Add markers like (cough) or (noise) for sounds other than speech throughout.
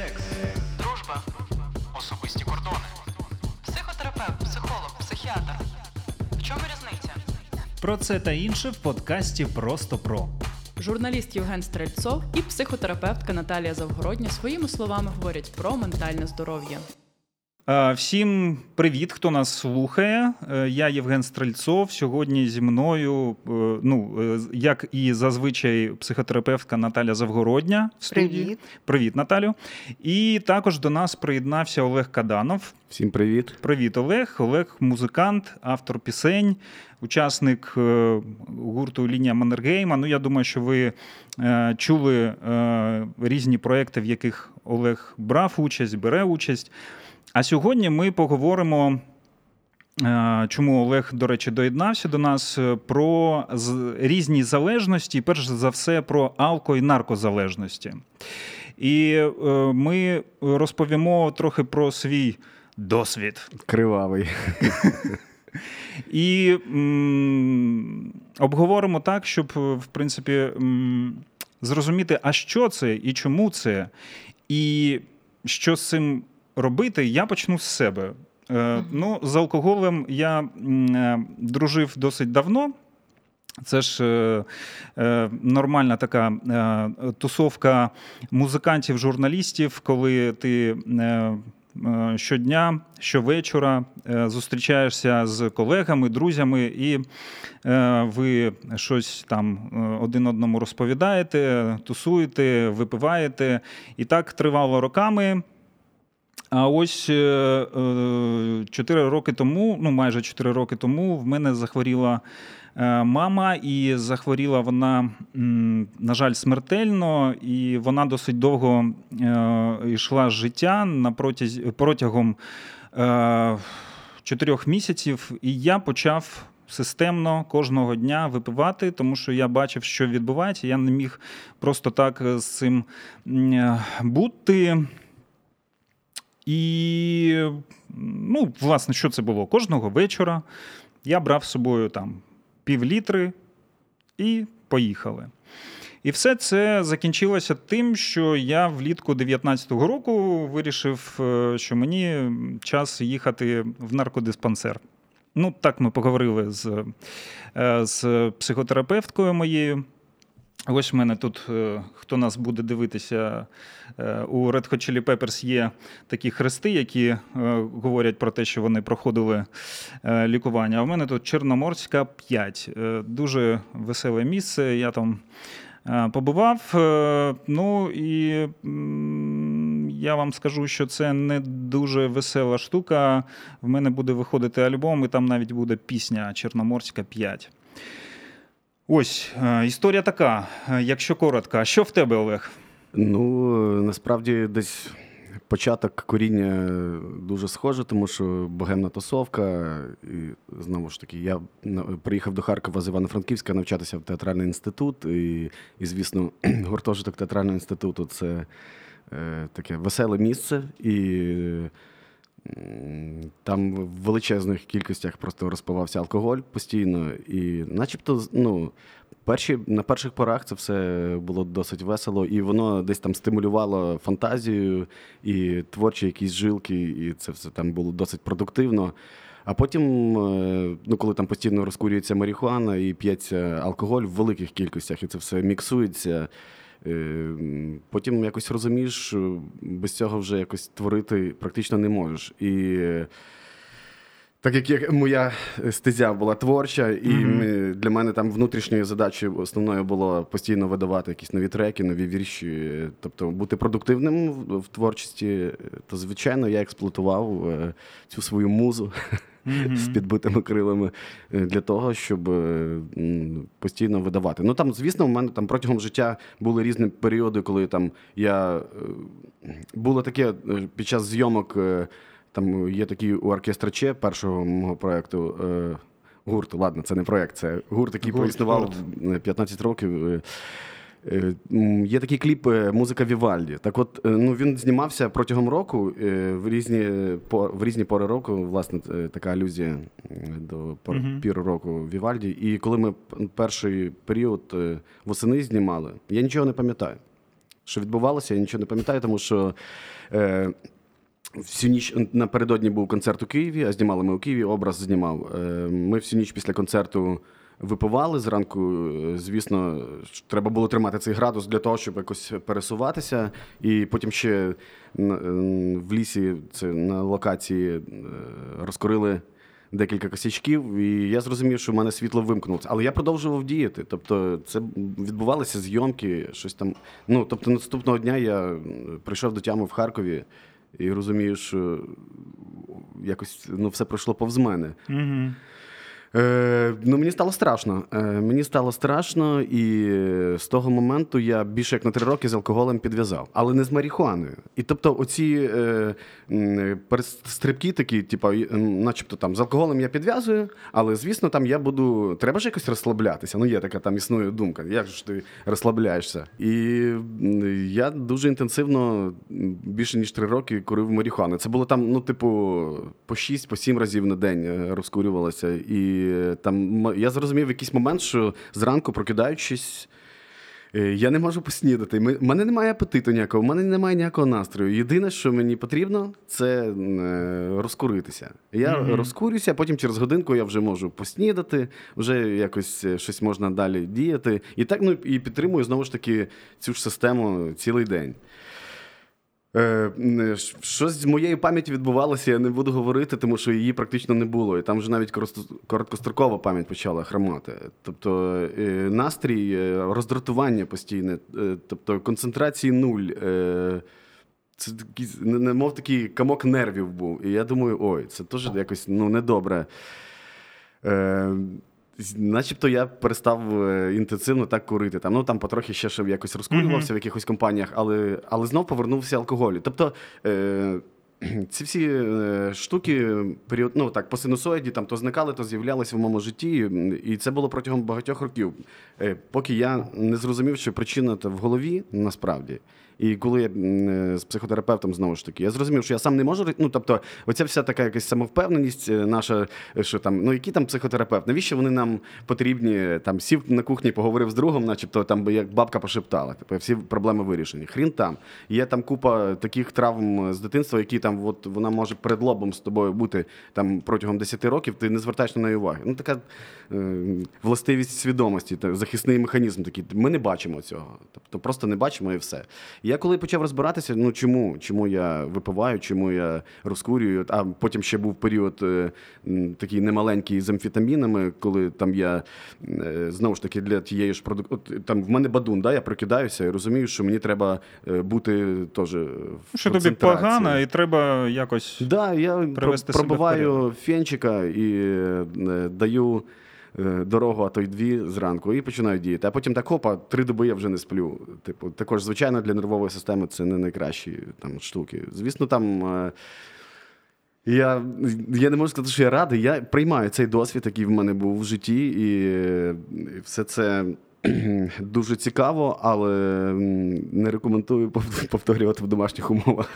секс, дружба, особисті кордони. Психотерапевт, психолог, психіатр. В чому різниця? Про це та інше в подкасті Просто про. Журналіст Євген Стрельцов і психотерапевтка Наталія Завгородня своїми словами говорять про ментальне здоров'я. Е, Всім привіт, хто нас слухає. Е, Я Євген Стрельцов. Сьогодні зі мною, е, ну як і зазвичай, психотерапевтка Наталя Завгородня в студії. Привіт. Привіт, Наталю. І також до нас приєднався Олег Каданов. Всім привіт. Привіт, Олег. Олег музикант, автор пісень, учасник гурту Лінія Маннергейма. Ну, я думаю, що ви чули різні проекти, в яких Олег брав участь, бере участь. А сьогодні ми поговоримо. е, Чому Олег, до речі, доєднався до нас е, про різні залежності, перш за все про алко- і наркозалежності. І е, ми розповімо трохи про свій досвід. Кривавий. І м, обговоримо так, щоб, в принципі, м, зрозуміти, а що це і чому це, і що з цим робити, я почну з себе. Е, Ну, з алкоголем я е, дружив досить давно. Це ж е, е, нормальна така е, тусовка музикантів, журналістів, коли ти е, е, щодня, щовечора зустрічаєшся з колегами, друзями, і ви щось там один одному розповідаєте, тусуєте, випиваєте. І так тривало роками. А ось е, е, чотири роки тому, ну майже чотири роки тому, в мене захворіла е, мама, і захворіла вона, на жаль, смертельно, і вона досить довго йшла з життя на протязі, протягом чотирьох місяців, і я почав. Системно кожного дня випивати, тому що я бачив, що відбувається. Я не міг просто так з цим бути. І, ну, власне, що це було? Кожного вечора я брав з собою там пів літри і поїхали. І все це закінчилося тим, що я влітку 19-го року вирішив, е, що мені час їхати в наркодиспансер. Ну, так ми поговорили з, е, з психотерапевткою моєю. Ось в мене тут, е, хто нас буде дивитися, е, у Red Hot Chili Peppers є такі хрести, які е, говорять про те, що вони проходили лікування. А в мене тут Чорноморська 5. Е, Дуже веселе місце. Я там побував. Ну і я вам скажу, що це не дуже весела штука. В мене буде виходити альбом, і там навіть буде пісня Чорноморська 5. Ось е, історія така, е, якщо коротко. Що в тебе, Олег? Ну, насправді десь початок коріння дуже схоже, тому що богемна тусовка. І знову ж таки, я приїхав до Харкова з Івано-Франківська навчатися в театральний інститут. І, і звісно, (clears throat) гуртожиток театрального інституту це е, таке веселе місце. І там в величезних кількостях просто розпивався алкоголь постійно. І начебто, ну. Перші, на перших порах це все було досить весело, і воно десь там стимулювало фантазію і творчі якісь жилки, і це все там було досить продуктивно. А потім, е, ну, коли там постійно розкурюється марихуана і п'ється алкоголь в великих кількостях, і це все міксується. Е, Потім якось розумієш, без цього вже якось творити практично не можеш. І е, так як я- моя стезя була творча, і ми- для мене там внутрішньою задачею основною було постійно видавати якісь нові треки, нові вірші. Тобто бути продуктивним в, в творчості, то звичайно я експлуатував е, цю свою музу з підбитими крилами е, для того, щоб е, постійно видавати. Ну там, звісно, в мене там протягом життя були різні періоди, коли там я е, було таке під час зйомок. Там є такий у оркестра Че першого мого проєкту. Гурт, ладно, це не проєкт, це гурт, який Гурт, проіснував гурт. е, 15 років. Е, Є такий кліп е, музика Вівальді. Так от, е, ну він знімався протягом року в різні в різні пори року. Власне, така алюзія до пір року Вівальді. І коли ми перший період восени знімали, я нічого не пам'ятаю. що відбувалося, я нічого не пам'ятаю, тому що. Е, Всю ніч напередодні був концерт у Києві, а знімали ми у Києві, образ знімав. Е, Ми всю ніч після концерту випивали. Зранку, звісно, треба було тримати цей градус для того, щоб якось пересуватися. І потім ще в лісі, це на локації, е, розкорили декілька косячків, і я зрозумів, що в мене світло вимкнулося. Але я продовжував діяти. Тобто, це відбувалися зйомки, щось там. Ну, тобто, наступного дня я прийшов до тями в Харкові і розумію, що якось ну, все пройшло повз мене. Угу. Е, ну, мені стало страшно. Е, мені стало страшно, і з того моменту я більше як на три роки з алкоголем підв'язав, але не з марихуаною. І тобто, оці е, перестрибки такі, типу, начебто там з алкоголем я підв'язую, але звісно, там я буду. Треба ж якось розслаблятися. Ну, є така там існує думка. Як ж ти розслабляєшся? І я дуже інтенсивно більше ніж три роки курив марихуану. Це було там, ну, типу, по шість, по разів на день е, розкурювалося. І е, там я зрозумів в якийсь момент, що зранку прокидаючись. е, Я не можу поснідати. У мене немає апетиту ніякого, у мене немає ніякого настрою. Єдине, що мені потрібно, це е, розкуритися. Я Мгм. розкурюся, а потім через годинку я вже можу поснідати, вже якось е, щось можна далі діяти. І так ну, і підтримую знову ж таки цю ж систему цілий день. Е, щось з моєю пам'яті відбувалося, я не буду говорити, тому що її практично не було. І там вже навіть короткострокова пам'ять почала хромати. Тобто е, настрій, е, роздратування постійне, е, тобто концентрації нуль. Це такий, не- немов такий камок нервів був. І я думаю, ой, це теж якось ну, недобре. Е, Начебто я перестав е, інтенсивно так курити. Там, ну там потрохи ще ще якось розкурювався в якихось компаніях, але, але знов повернувся алкоголь. Тобто е, (clears throat) ці всі е, штуки, період, ну так, по синусоїді там то зникали, то з'являлися в моєму житті. І це було протягом багатьох років, е, поки я не зрозумів, що причина в голові насправді. І коли я е, з психотерапевтом знову ж таки, я зрозумів, що я сам не можу. Ну тобто, оця вся така якась самовпевненість е, наша, е, що там, ну який там психотерапевт, навіщо вони нам потрібні? Там сів на кухні, поговорив з другом, начебто там би як бабка пошептала. Типу, всі проблеми вирішені. Хрін там. Є там купа таких травм з дитинства, які там, от вона може перед лобом з тобою бути там протягом 10 років, ти не звертаєш на неї уваги. Ну така е, властивість свідомості, та, захисний механізм такий. Ми не бачимо цього. Тобто просто не бачимо і все. Я коли почав розбиратися, ну чому? Чому я випиваю, чому я розкурюю, а потім ще був період е, такий немаленький з амфетамінами, коли там я е, знову ж таки для тієї ж продук... От, там в мене бадун, да, я прокидаюся і розумію, що мені треба е, бути теж. в Що тобі погано, і треба якось. Да, я про- привести себе в пробиваю фенчика і даю дорогу, а то й дві зранку, і починаю діяти. А потім так, опа, три доби я вже не сплю. Типу, також, звичайно, для нервової системи це не найкращі там штуки. Звісно, там. е, Я, я не можу сказати, що я радий. Я приймаю цей досвід, який в мене був в житті, і е, все це (clears throat) дуже цікаво, але не рекомендую повторювати в домашніх умовах.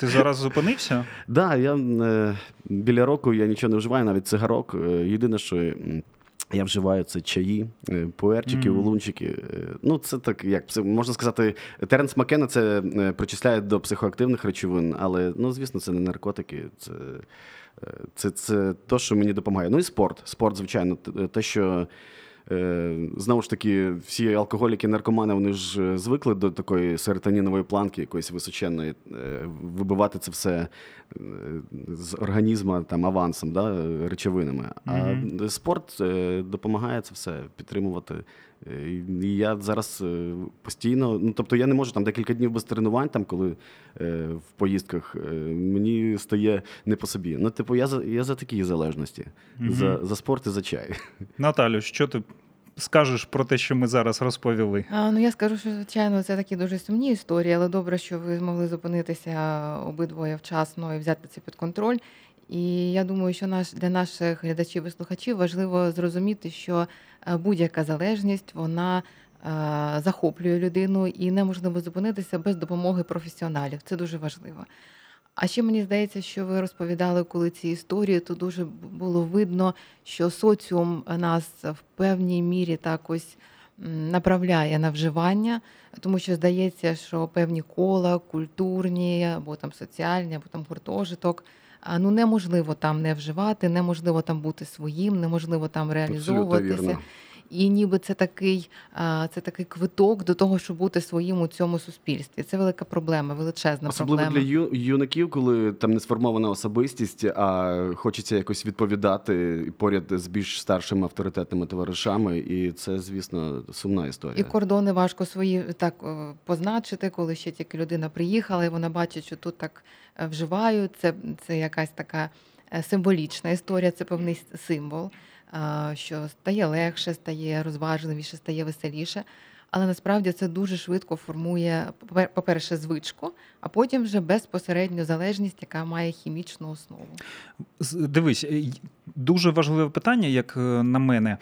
Ти зараз зупинився? (laughs) Да, я е, біля року я нічого не вживаю, навіть цигарок. Е, єдине, що я вживаю, це чаї, е, пуерчики, улунчики. Е, Ну, це так, як можна сказати, Теренс Макена це е, причисляє до психоактивних речовин, але ну, звісно, це не наркотики. Це, це, це те, що мені допомагає. Ну і спорт. Спорт, звичайно, те, що. Е, Знову ж таки, всі алкоголіки, наркомани, вони ж е, звикли до такої серотонінової планки, якоїсь височенної, е, вибивати це все з організму там, авансом, да, речовинами. А Мгм. спорт допомагає це все підтримувати. Е, І я зараз е, постійно, ну тобто я не можу там декілька днів без тренувань, там, коли е, в поїздках, е, мені стає не по собі. Ну, типу, я за, я за такі залежності. Мгм. За, за спорт і за чай. Наталю, що ти скажеш про те, що ми зараз розповіли? А, ну я скажу, що звичайно це такі дуже сумні історії, але добре, що ви змогли зупинитися обидвоє вчасно і взяти це під контроль. І я думаю, що наш для наших глядачів і слухачів важливо зрозуміти, що е, будь-яка залежність вона е, захоплює людину і неможливо зупинитися без допомоги професіоналів. Це дуже важливо. А ще мені здається, що ви розповідали, коли ці історії, то дуже було видно, що соціум нас в певній мірі так ось направляє на вживання, тому що здається, що певні кола, культурні або там соціальні, або там гуртожиток. Ну, неможливо там не вживати, неможливо там бути своїм, неможливо там Абсолютно реалізовуватися. І ніби це такий, це такий квиток до того, щоб бути своїм у цьому суспільстві. Це велика проблема, величезна Особливо проблема. для ю- юнаків, коли там не сформована особистість, а хочеться якось відповідати поряд з більш старшими авторитетними товаришами. І це, звісно, сумна історія. І кордони важко свої так е, позначити, коли ще тільки людина приїхала, і вона бачить, що тут так е, вживають. Це, це якась така е, символічна історія, це певний символ, що стає легше, стає розважливіше, стає веселіше. Але насправді це дуже швидко формує, по-перше, звичку, а потім вже безпосередньо залежність, яка має хімічну основу. Дивись, е, дуже важливе питання, як е, на мене.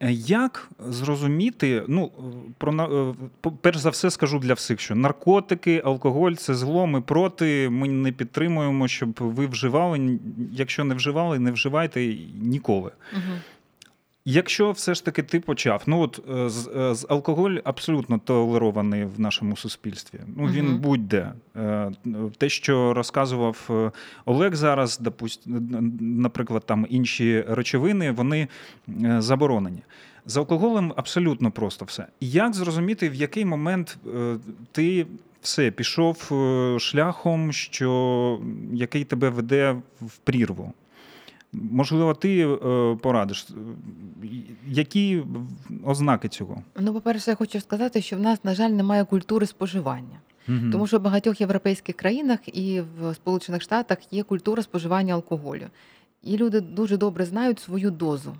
Е, Як зрозуміти, ну, про перш за все скажу для всіх, що наркотики, алкоголь це зло, ми проти, ми не підтримуємо, щоб ви вживали. Якщо не вживали, не вживайте ніколи. Угу. Якщо все ж таки ти почав, ну от е, з, е, з алкоголь абсолютно толерований в нашому суспільстві. Ну він Мгм. будь-де. Е, Те, що розказував Олег зараз, допусть, наприклад, там інші речовини, вони заборонені. З алкоголем абсолютно просто все. Як зрозуміти, в який момент ти все пішов шляхом, що який тебе веде в прірву? Можливо, ти е, порадиш, які ознаки цього? Ну, по-перше, я хочу сказати, що в нас, на жаль, немає культури споживання. Мгм. Тому що в багатьох європейських країнах і в Сполучених Штатах є культура споживання алкоголю. І люди дуже добре знають свою дозу.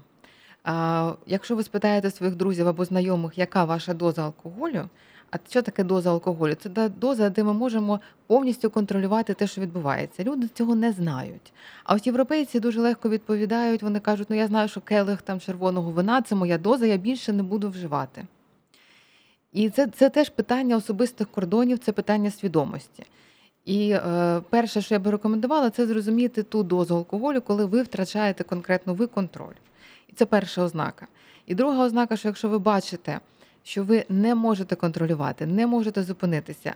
А, якщо ви спитаєте своїх друзів або знайомих, яка ваша доза алкоголю, а що таке доза алкоголю? Це доза, де ми можемо повністю контролювати те, що відбувається. Люди цього не знають. А от європейці дуже легко відповідають. Вони кажуть: ну я знаю, що келих там червоного вина це моя доза, я більше не буду вживати. І це, це теж питання особистих кордонів, це питання свідомості. І е, перше, що я би рекомендувала, це зрозуміти ту дозу алкоголю, коли ви втрачаєте конкретно ви контроль. І це перша ознака. І друга ознака, що якщо ви бачите, що ви не можете контролювати, не можете зупинитися,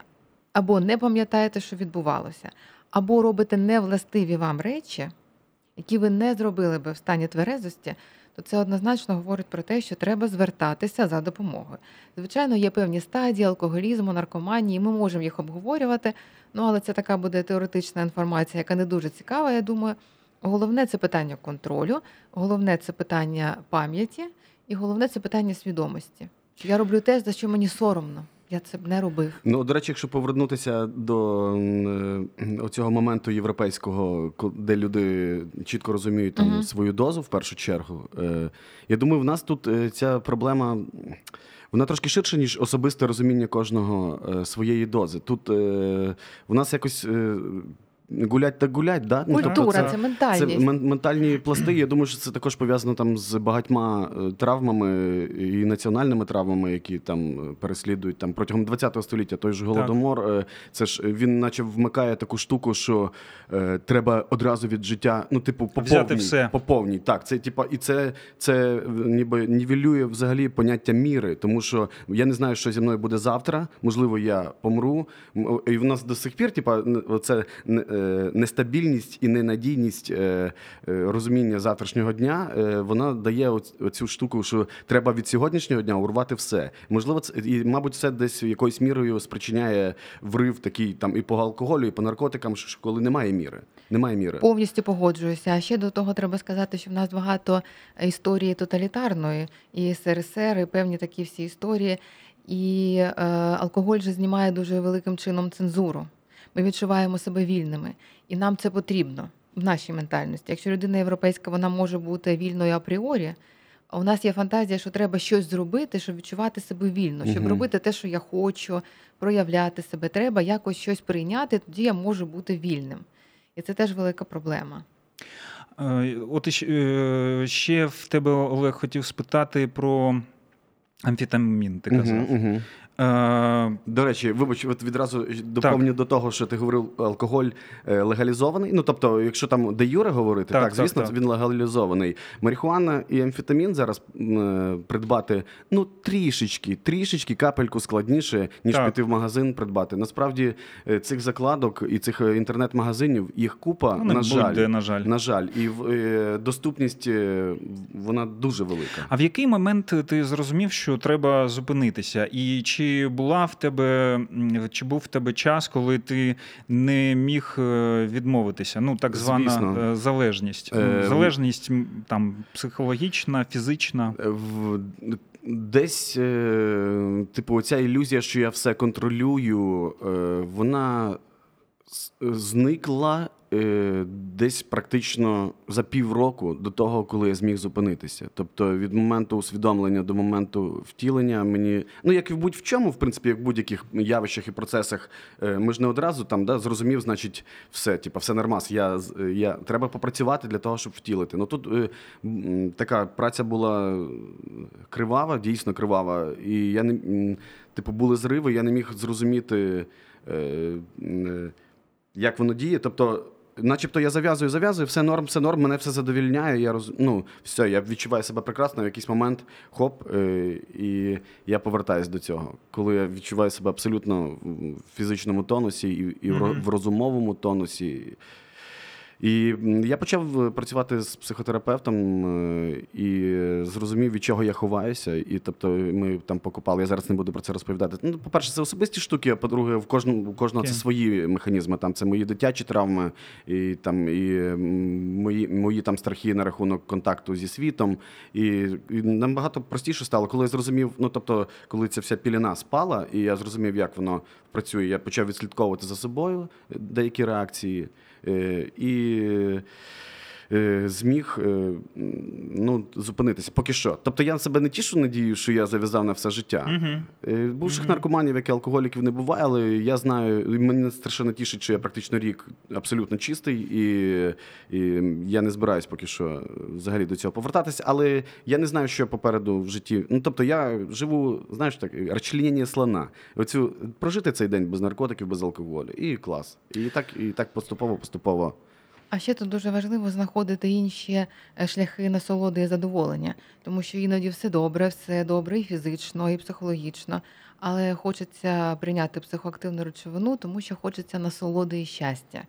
або не пам'ятаєте, що відбувалося, або робите невластиві вам речі, які ви не зробили би в стані тверезості, то це однозначно говорить про те, що треба звертатися за допомогою. Звичайно, є певні стадії алкоголізму, наркоманії, ми можемо їх обговорювати, ну але це така буде теоретична інформація, яка не дуже цікава, я думаю. Головне це питання контролю, головне це питання пам'яті, і головне це питання свідомості. Я роблю те, за що мені соромно. Я це б не робив. Ну, до речі, якщо повернутися до м, оцього моменту європейського, де люди чітко розуміють там Мгм. свою дозу в першу чергу, е, я думаю, в нас тут е, ця проблема. Вона трошки ширша, ніж особисте розуміння кожного е, своєї дози. Тут е, в нас якось е, гулять так гулять, да? Ну, тобто Культура, це- це це ментальність. мен- ментальні пласти. Я думаю, що це також пов'язано там з багатьма е, травмами і національними травмами, які там е, переслідують там протягом ХХ століття. Той ж голодомор, е, це ж е, він, наче, вмикає таку штуку, що е, треба одразу від життя, ну, типу, по Взяти все. Так, це типа, і це, це е, ніби нівелює взагалі поняття міри, тому що я не знаю, що зі мною буде завтра. Можливо, я помру. І в нас до сих пір, типа, н- оце н- е, нестабільність і ненадійність е, е, розуміння завтрашнього дня, е, вона дає оцю штуку, що треба від сьогоднішнього дня урвати все. Можливо, це і, мабуть, це десь якоюсь мірою спричиняє врив такий там і по алкоголю, і по наркотикам, що коли немає міри. Немає міри. Повністю погоджуюся. А ще до того треба сказати, що в нас багато історії тоталітарної, і СРСР, і певні такі всі історії. І е, алкоголь же знімає дуже великим чином цензуру. Ми відчуваємо себе вільними, і нам це потрібно в нашій ментальності. Якщо людина європейська, вона може бути вільною апріорі. А у нас є фантазія, що треба щось зробити, щоб відчувати себе вільно, щоб Мгм. робити те, що я хочу, проявляти себе. Треба якось щось прийняти, тоді я можу бути вільним. І це теж велика проблема. Е, От е, ще в тебе, Олег, хотів спитати про амфетамін, ти казав. Угу, угу. Е, До речі, вибач, от відразу доповню до того, що ти говорив, алкоголь е, легалізований. Ну тобто, якщо там де юре говорити, Так, так, так, звісно, так. він легалізований. Марихуана і амфетамін зараз е, придбати ну трішечки, трішечки капельку складніше, ніж Так. піти в магазин придбати. Насправді е, цих закладок і цих інтернет-магазинів їх купа, Ну, на жаль. буде, на жаль. На жаль, і в- е, доступність е, вона дуже велика. А в який момент ти зрозумів, що треба зупинитися? І чи була в тебе чи був в тебе час, коли ти не міг е, відмовитися? Ну так звана Звісно. е, залежність. Ну, Е, залежність там психологічна, фізична. Е, В десь, типу, оця ілюзія, що я все контролюю, вона зникла десь практично за півроку до того, коли я зміг зупинитися. Тобто від моменту усвідомлення до моменту втілення мені, ну як і в будь-в чому, в принципі, як в будь-яких явищах і процесах, е, ми ж не одразу там да, зрозумів, значить, все, типу, все нормас. Я, е, я, треба попрацювати для того, щоб втілити. Ну тут е, така праця була е, кривава, дійсно кривава. І я не типу, були зриви, я не міг зрозуміти. Е, е, як воно діє. Тобто, начебто я зав'язую, зав'язую, все норм, все норм, мене все задовільняє. Я роз... ну, все, я відчуваю себе прекрасно, в якийсь момент хоп, е, і я повертаюсь до цього. Коли я відчуваю себе абсолютно в фізичному тонусі і, і ро- в розумовому тонусі. І я почав е, працювати з психотерапевтом е, і зрозумів, від чого я ховаюся. І тобто ми там покупали. Я зараз не буду про це розповідати. Ну, по-перше, це особисті штуки, а по-друге, в кожному у кожного це свої механізми. Там це мої дитячі травми, і там і мої, мої там страхи на рахунок контакту зі світом. І, і набагато простіше стало, коли я зрозумів, ну тобто, коли ця вся піліна спала, і я зрозумів, як воно працює. Я почав відслідковувати за собою е, деякі реакції. Е, І е, зміг е, ну, зупинитися. Поки що. Тобто я себе не тішу надію, що я зав'язав на все життя. Е, Бувших Мгм. наркоманів, як і алкоголіків, не буває, але я знаю, мене страшенно тішить, що я практично рік абсолютно чистий, і, і я не збираюсь поки що взагалі до цього повертатися. Але я не знаю, що попереду в житті. Ну тобто, я живу, знаєш, так, розчленення слона. Оцю прожити цей день без наркотиків, без алкоголю. І клас. І так, і так поступово, поступово. А ще тут дуже важливо знаходити інші е, шляхи насолоди і задоволення, тому що іноді все добре, все добре і фізично, і психологічно, але хочеться прийняти психоактивну речовину, тому що хочеться насолоди і щастя.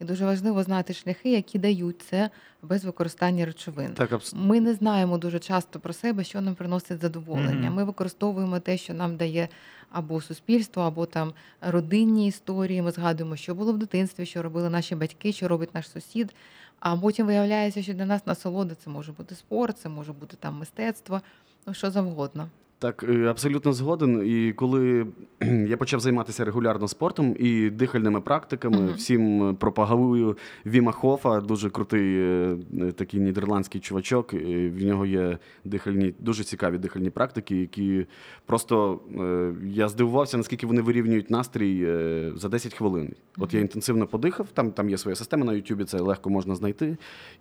І дуже важливо знати шляхи, які дають це без використання речовин. Так, абс... Ми не знаємо дуже часто про себе, що нам приносить задоволення. Мгм. Ми використовуємо те, що нам дає або суспільство, або там родинні історії. Ми згадуємо, що було в дитинстві, що робили наші батьки, що робить наш сусід. А потім виявляється, що для нас насолода це може бути спорт, це може бути там мистецтво, ну що завгодно. Так, е, абсолютно згоден. І коли (clears throat) я почав займатися регулярно спортом і дихальними практиками, Мгм. всім пропагую Віма Хофа, дуже крутий е, е, такий нідерландський чувачок. В нього є дихальні, дуже цікаві дихальні практики, які просто я здивувався, наскільки вони вирівнюють настрій за 10 хвилин. От я інтенсивно подихав, там, там є своя система на Ютубі, це легко можна знайти.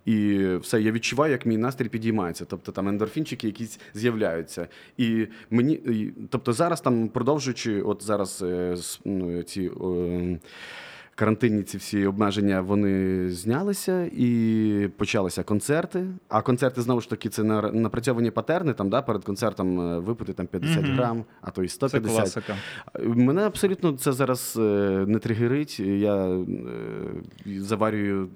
І все, я відчуваю, як мій настрій підіймається. Тобто там ендорфінчики якісь з'являються. І мені, тобто зараз там продовжуючи, от зараз е, ну, ці. е, Карантинні ці всі обмеження вони знялися і почалися концерти. А концерти знову ж таки це на- напрацьовані патерни. Там да, перед концертом е, випити там 50 Мгм. грам, а то і Це класика. Мене абсолютно це зараз е, не тригерить. Я е, заварюю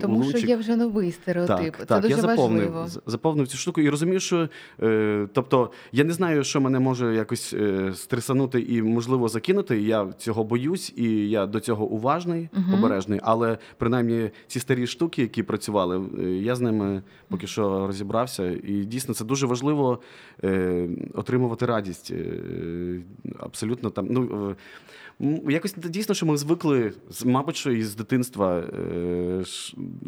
Тому лунчик. що є вже новий стереотип. Так, це так, дуже я заповнив, важливо. заповнив цю штуку і розумію, що е, тобто я не знаю, що мене може якось е, стресанути і можливо закинути. Я цього боюсь, і я до цього уважний, Мгм. обережний. Але принаймні ці старі штуки, які працювали, е, я з ними поки що розібрався. І дійсно це дуже важливо е, отримувати радість. Е, абсолютно там. Ну, е, Якось дійсно, що ми звикли, мабуть, що із дитинства, е,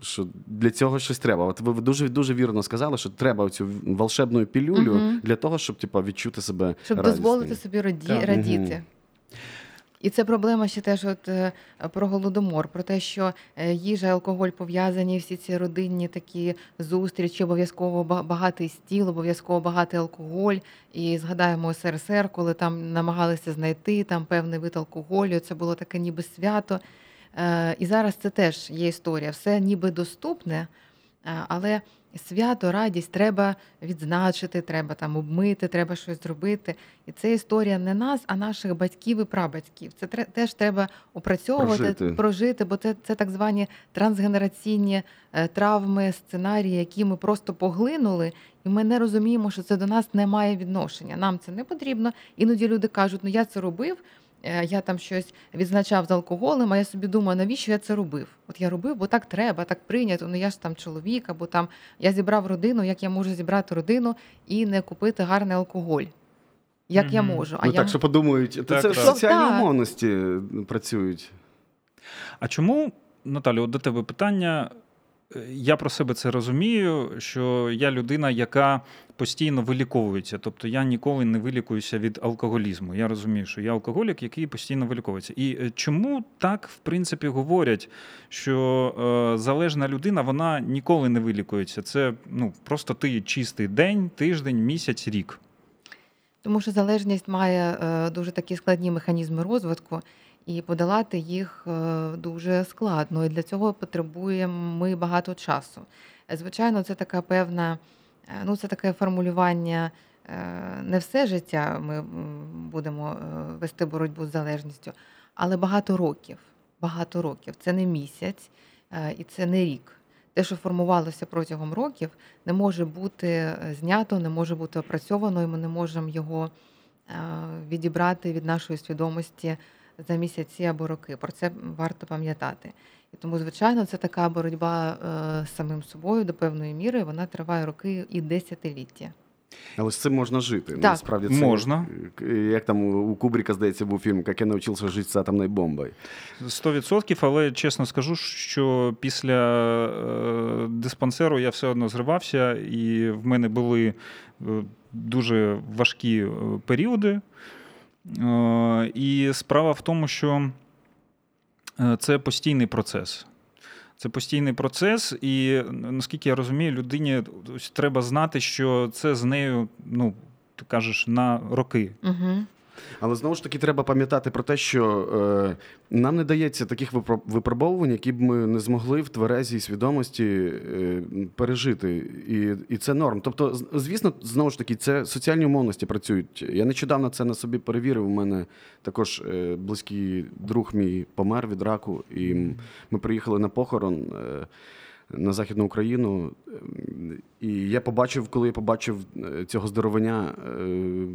що для цього щось треба. От ви дуже дуже вірно сказали, що треба цю волшебну пілюлю Мгм. для того, щоб типа відчути себе Щоб радісним. дозволити собі раді... Так. радіти. І це проблема ще теж от, е, про голодомор, про те, що е, їжа, алкоголь пов'язані, всі ці родинні такі зустрічі, обов'язково багатий стіл, обов'язково багатий алкоголь. І згадаємо СРСР, коли там намагалися знайти там певний вид алкоголю. Це було таке ніби свято. Е, І зараз це теж є історія. Все ніби доступне, але свято, радість треба відзначити, треба там обмити, треба щось зробити. І це історія не нас, а наших батьків і прабатьків. Це тре- теж треба опрацьовувати, Прожити. прожити, бо це, це так звані трансгенераційні е, травми, сценарії, які ми просто поглинули, і ми не розуміємо, що це до нас не має відношення. Нам це не потрібно. Іноді люди кажуть, ну я це робив. Е, Я там щось відзначав з алкоголем, а я собі думаю, навіщо я це робив? От я робив, бо так треба, так прийнято. Ну я ж там чоловік, або там я зібрав родину, як я можу зібрати родину і не купити гарний алкоголь. Як я можу? А ну я так, що подумають, Так, це так. соціальні Так. умовності працюють. А чому, Наталю, от до тебе питання? Е, Я про себе це розумію, що я людина, яка постійно виліковується. Тобто я ніколи не вилікуюся від алкоголізму. Я розумію, що я алкоголік, який постійно виліковується. І е, чому так, в принципі, говорять, що е, залежна людина вона ніколи не вилікується. Це ну, просто ти чистий день, тиждень, місяць, рік. Тому що залежність має дуже такі складні механізми розвитку, і подолати їх е, дуже складно. І для цього потребуємо ми багато часу. Звичайно, це така певна, е, ну це таке формулювання. е, Не все життя ми будемо вести боротьбу з залежністю, але багато років. Багато років. Це не місяць і це не рік. Те, що формувалося протягом років, не може бути знято, не може бути опрацьовано, і ми не можемо його відібрати від нашої свідомості за місяці або роки. Про це варто пам'ятати. І тому, звичайно, це така боротьба е, з самим собою до певної міри. Вона триває роки і десятиліття. Але з цим можна жити. Так. Насправді це Можна. е, Як там у Кубріка, здається, був фільм, як я навчився жити з атомною бомбою. 100%, але чесно скажу, що після е, диспансеру я все одно зривався, і в мене були е, дуже важкі е, періоди. Е, І справа в тому, що е, це постійний процес. Це постійний процес, і наскільки я розумію, людині треба знати, що це з нею, ну, ти кажеш, на роки. Угу. Але знову ж таки треба пам'ятати про те, що е, нам не дається таких випробовувань, які б ми не змогли в тверезій свідомості е, пережити. І, і це норм. Тобто, звісно, знову ж таки, це соціальні умовності працюють. Я нещодавно це на собі перевірив. У мене також е, близький друг мій помер від раку, і ми приїхали на похорон. Е, на Західну Україну, Ем, і я побачив, коли я побачив е, цього здоровення, е,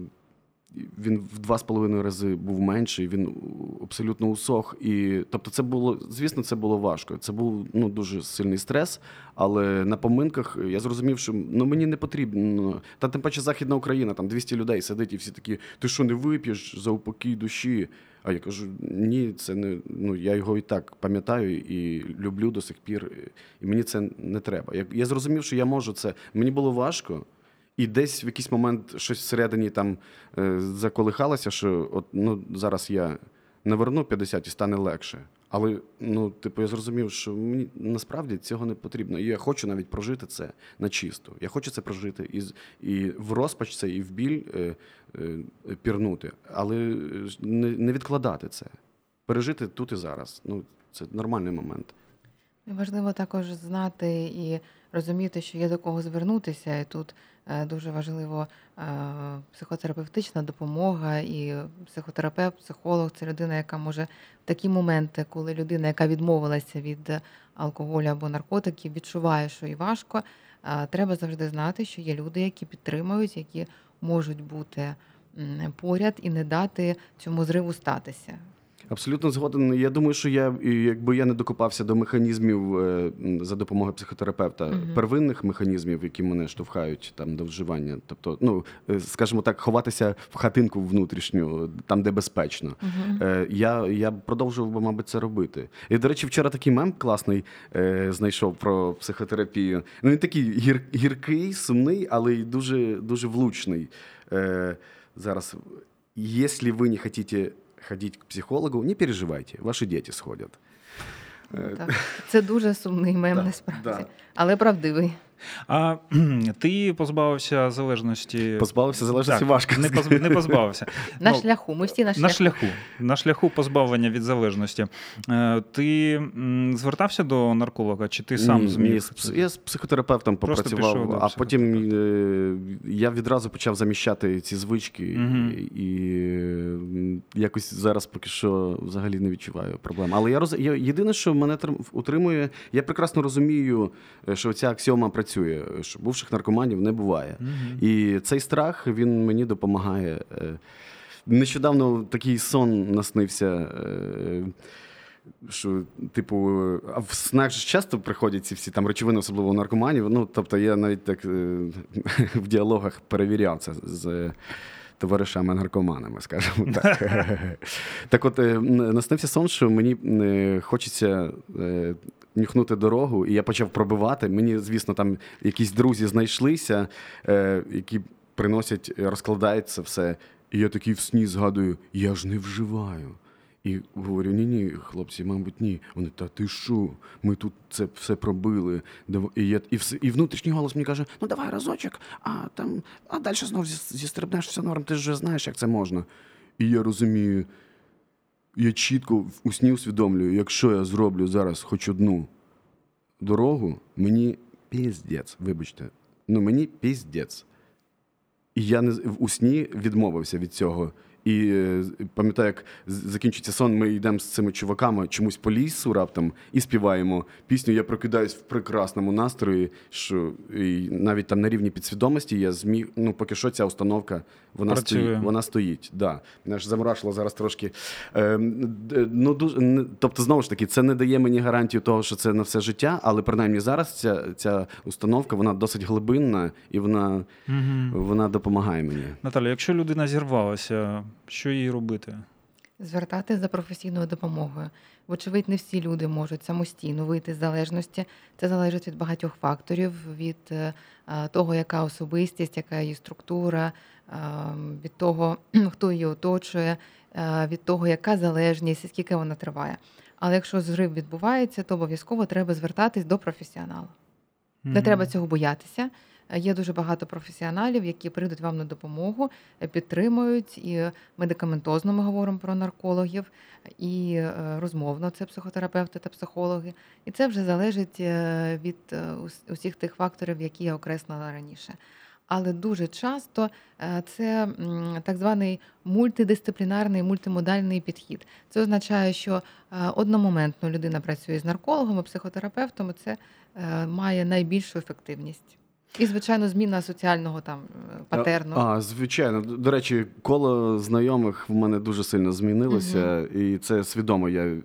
він в два з половиною рази був менший, він абсолютно усох. І тобто, це було, звісно, це було важко. Це був ну дуже сильний стрес. Але на поминках я зрозумів, що ну мені не потрібно. Та тим паче Західна Україна, там 200 людей сидить, і всі такі: ти що не вип'єш за упокій душі? А я кажу: ні, це не ну я його і так пам'ятаю і люблю до сих пір. І мені це не треба. Я, я зрозумів, що я можу це. Мені було важко. І десь в якийсь момент щось всередині там е, заколихалося, що от ну зараз я наверну 50 і стане легше. Але ну, типу, я зрозумів, що мені насправді цього не потрібно. І я хочу навіть прожити це на чисто. Я хочу це прожити і, і в розпач це, і в біль е, е, пірнути, але е, не, не відкладати це. Пережити тут і зараз. Ну, це нормальний момент. Важливо також знати і розуміти, що є до кого звернутися. І тут дуже важливо е, психотерапевтична допомога, і психотерапевт, психолог це людина, яка може в такі моменти, коли людина, яка відмовилася від алкоголю або наркотиків, відчуває, що їй важко. е, Треба завжди знати, що є люди, які підтримують, які можуть бути поряд і не дати цьому зриву статися. Абсолютно згоден. Я думаю, що я якби я не докопався до механізмів е, за допомогою психотерапевта, Мгм. первинних механізмів, які мене штовхають там до вживання. Тобто, ну е, скажімо так, ховатися в хатинку внутрішню, там де безпечно. Е, Я, я продовжував би, мабуть, це робити. І, до речі, вчора такий мем класний знайшов про психотерапію. Ну, він такий гір, гіркий, сумний, але й дуже, дуже влучний. Зараз, якщо ви не хотите ходить к психологу, не переживайте, ваші діти сходят. Е, Так. Це дуже сумний мем, (laughs) Да, насправді, да. але правдивий. А (clears throat) ти позбавився залежності. Позбавився залежності Так, важко. Не, позб... не позбавився. (laughs) На Ну, шляху. Ми всі на На шляху. шляху. На шляху позбавлення від залежності. Е, Ти звертався до нарколога, чи ти сам Ні, зміг? ні, я з психотерапевтом Просто попрацював, пішов а потім е, я відразу почав заміщати ці звички, і, і якось зараз поки що взагалі не відчуваю проблем. Але я роз... єдине, що мене утримує, я прекрасно розумію, е, що ця аксіома працює, що бувших наркоманів не буває. Мгм. І цей страх він мені допомагає. Е, Нещодавно такий сон наснився. е, Що, типу, а в снах ж часто приходять ці всі там речовини, особливо у наркоманів. Ну, тобто я навіть так е, в діалогах перевіряв це з товаришами наркоманами, скажімо так. (laughs) Так от, наснився сон, що мені хочеться нюхнути дорогу, і я почав пробивати. Мені, звісно, там якісь друзі знайшлися, е, які приносять, розкладають це все. І я такий в сні згадую, я ж не вживаю. І говорю: ні, ні, хлопці, мабуть, ні. Вони, та ти що? Ми тут це все пробили. І, я, і, все, і внутрішній голос мені каже: ну давай разочок, а там, а далі знов зі- зістрибнеш все норм, ти ж вже знаєш, як це можна. І я розумію, я чітко в- у сні усвідомлюю, якщо я зроблю зараз хоч одну дорогу, мені піздець, вибачте. Ну мені піздець. І я не у сні відмовився від цього. І е, пам'ятаю, як закінчиться сон, ми йдемо з цими чуваками чомусь по лісу раптом і співаємо пісню. Я прокидаюсь в прекрасному настрої, що і навіть там на рівні підсвідомості я зміг. Ну, поки що ця установка вона Працює. стоїть. Вона стоїть. Да. Мене ж замурашило зараз трошки. Е, ну, дуже, тобто, знову ж таки, це не дає мені гарантію того, що це на все життя, але принаймні зараз ця, ця установка вона досить глибинна і вона, Мгм. вона допомагає мені. Наталя, якщо людина зірвалася, що їй робити? Звертатись за професійною допомогою. Вочевидь, не всі люди можуть самостійно вийти з залежності. Це залежить від багатьох факторів, від е, того, яка особистість, яка її структура, від того, (clears throat) хто її оточує, від того, яка залежність скільки вона триває. Але якщо зрив відбувається, то обов'язково треба звертатись до професіонала. Не Мгм. треба цього боятися. Е, Є дуже багато професіоналів, які прийдуть вам на допомогу, е, підтримують і медикаментозно ми говоримо про наркологів, і е, розмовно це психотерапевти та психологи. І це вже залежить від усіх тих факторів, які я окреслила раніше. Але дуже часто це так званий мультидисциплінарний мультимодальний підхід. Це означає, що одномоментно людина працює з наркологом психотерапевтом, і це має найбільшу ефективність. І, звичайно, зміна соціального там е, патерну. А, звичайно. До речі, коло знайомих в мене дуже сильно змінилося, і це свідомо. Я, е,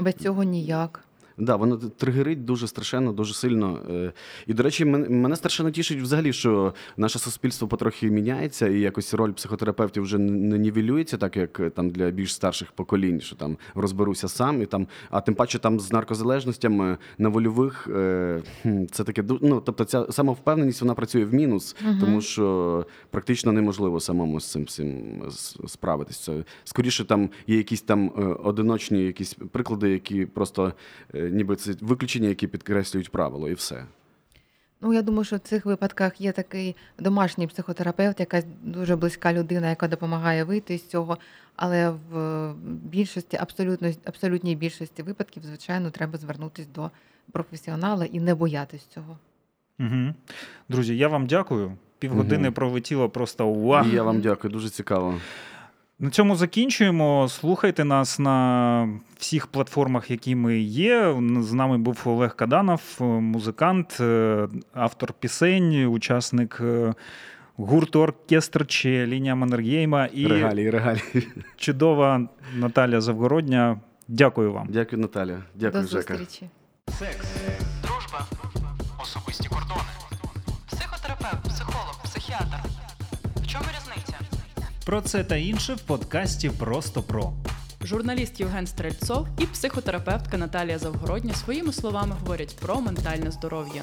Без цього ніяк. Да, воно тригерить дуже страшенно, дуже сильно. Е, І, до речі, мене страшенно тішить взагалі, що наше суспільство потрохи міняється, і якось роль психотерапевтів вже не нівелюється, так як е, там для більш старших поколінь, що там розберуся сам, і там, а тим паче там з наркозалежностями на вольових е, це таке ну, тобто ця самовпевненість вона працює в мінус, Мгм. тому що практично неможливо самому з цим всім с- справитись. Це скоріше там є якісь там е, одиночні якісь приклади, які просто е, ніби це виключення, які підкреслюють правило, і все. Ну, я думаю, що в цих випадках є такий домашній психотерапевт, якась дуже близька людина, яка допомагає вийти з цього. Але в більшості, абсолютно, абсолютній більшості випадків, звичайно, треба звернутися до професіонала і не боятись цього. Угу. Друзі, я вам дякую. Півгодини Мгм. пролетіло просто. І я вам дякую, дуже цікаво. На цьому закінчуємо. Слухайте нас на всіх платформах, які ми є. З нами був Олег Каданов, музикант, е, автор пісень, учасник е, гурту оркестр чи лінія Маннергейма і Регалії, регалії. чудова Наталя Завгородня. Дякую вам. Дякую, Наталя. Дякую, до Жека. Секс, дружба, особисті кордони. Про це та інше в подкасті Просто про. Журналіст Євген Стрельцов і психотерапевтка Наталія Завгородня своїми словами говорять про ментальне здоров'я.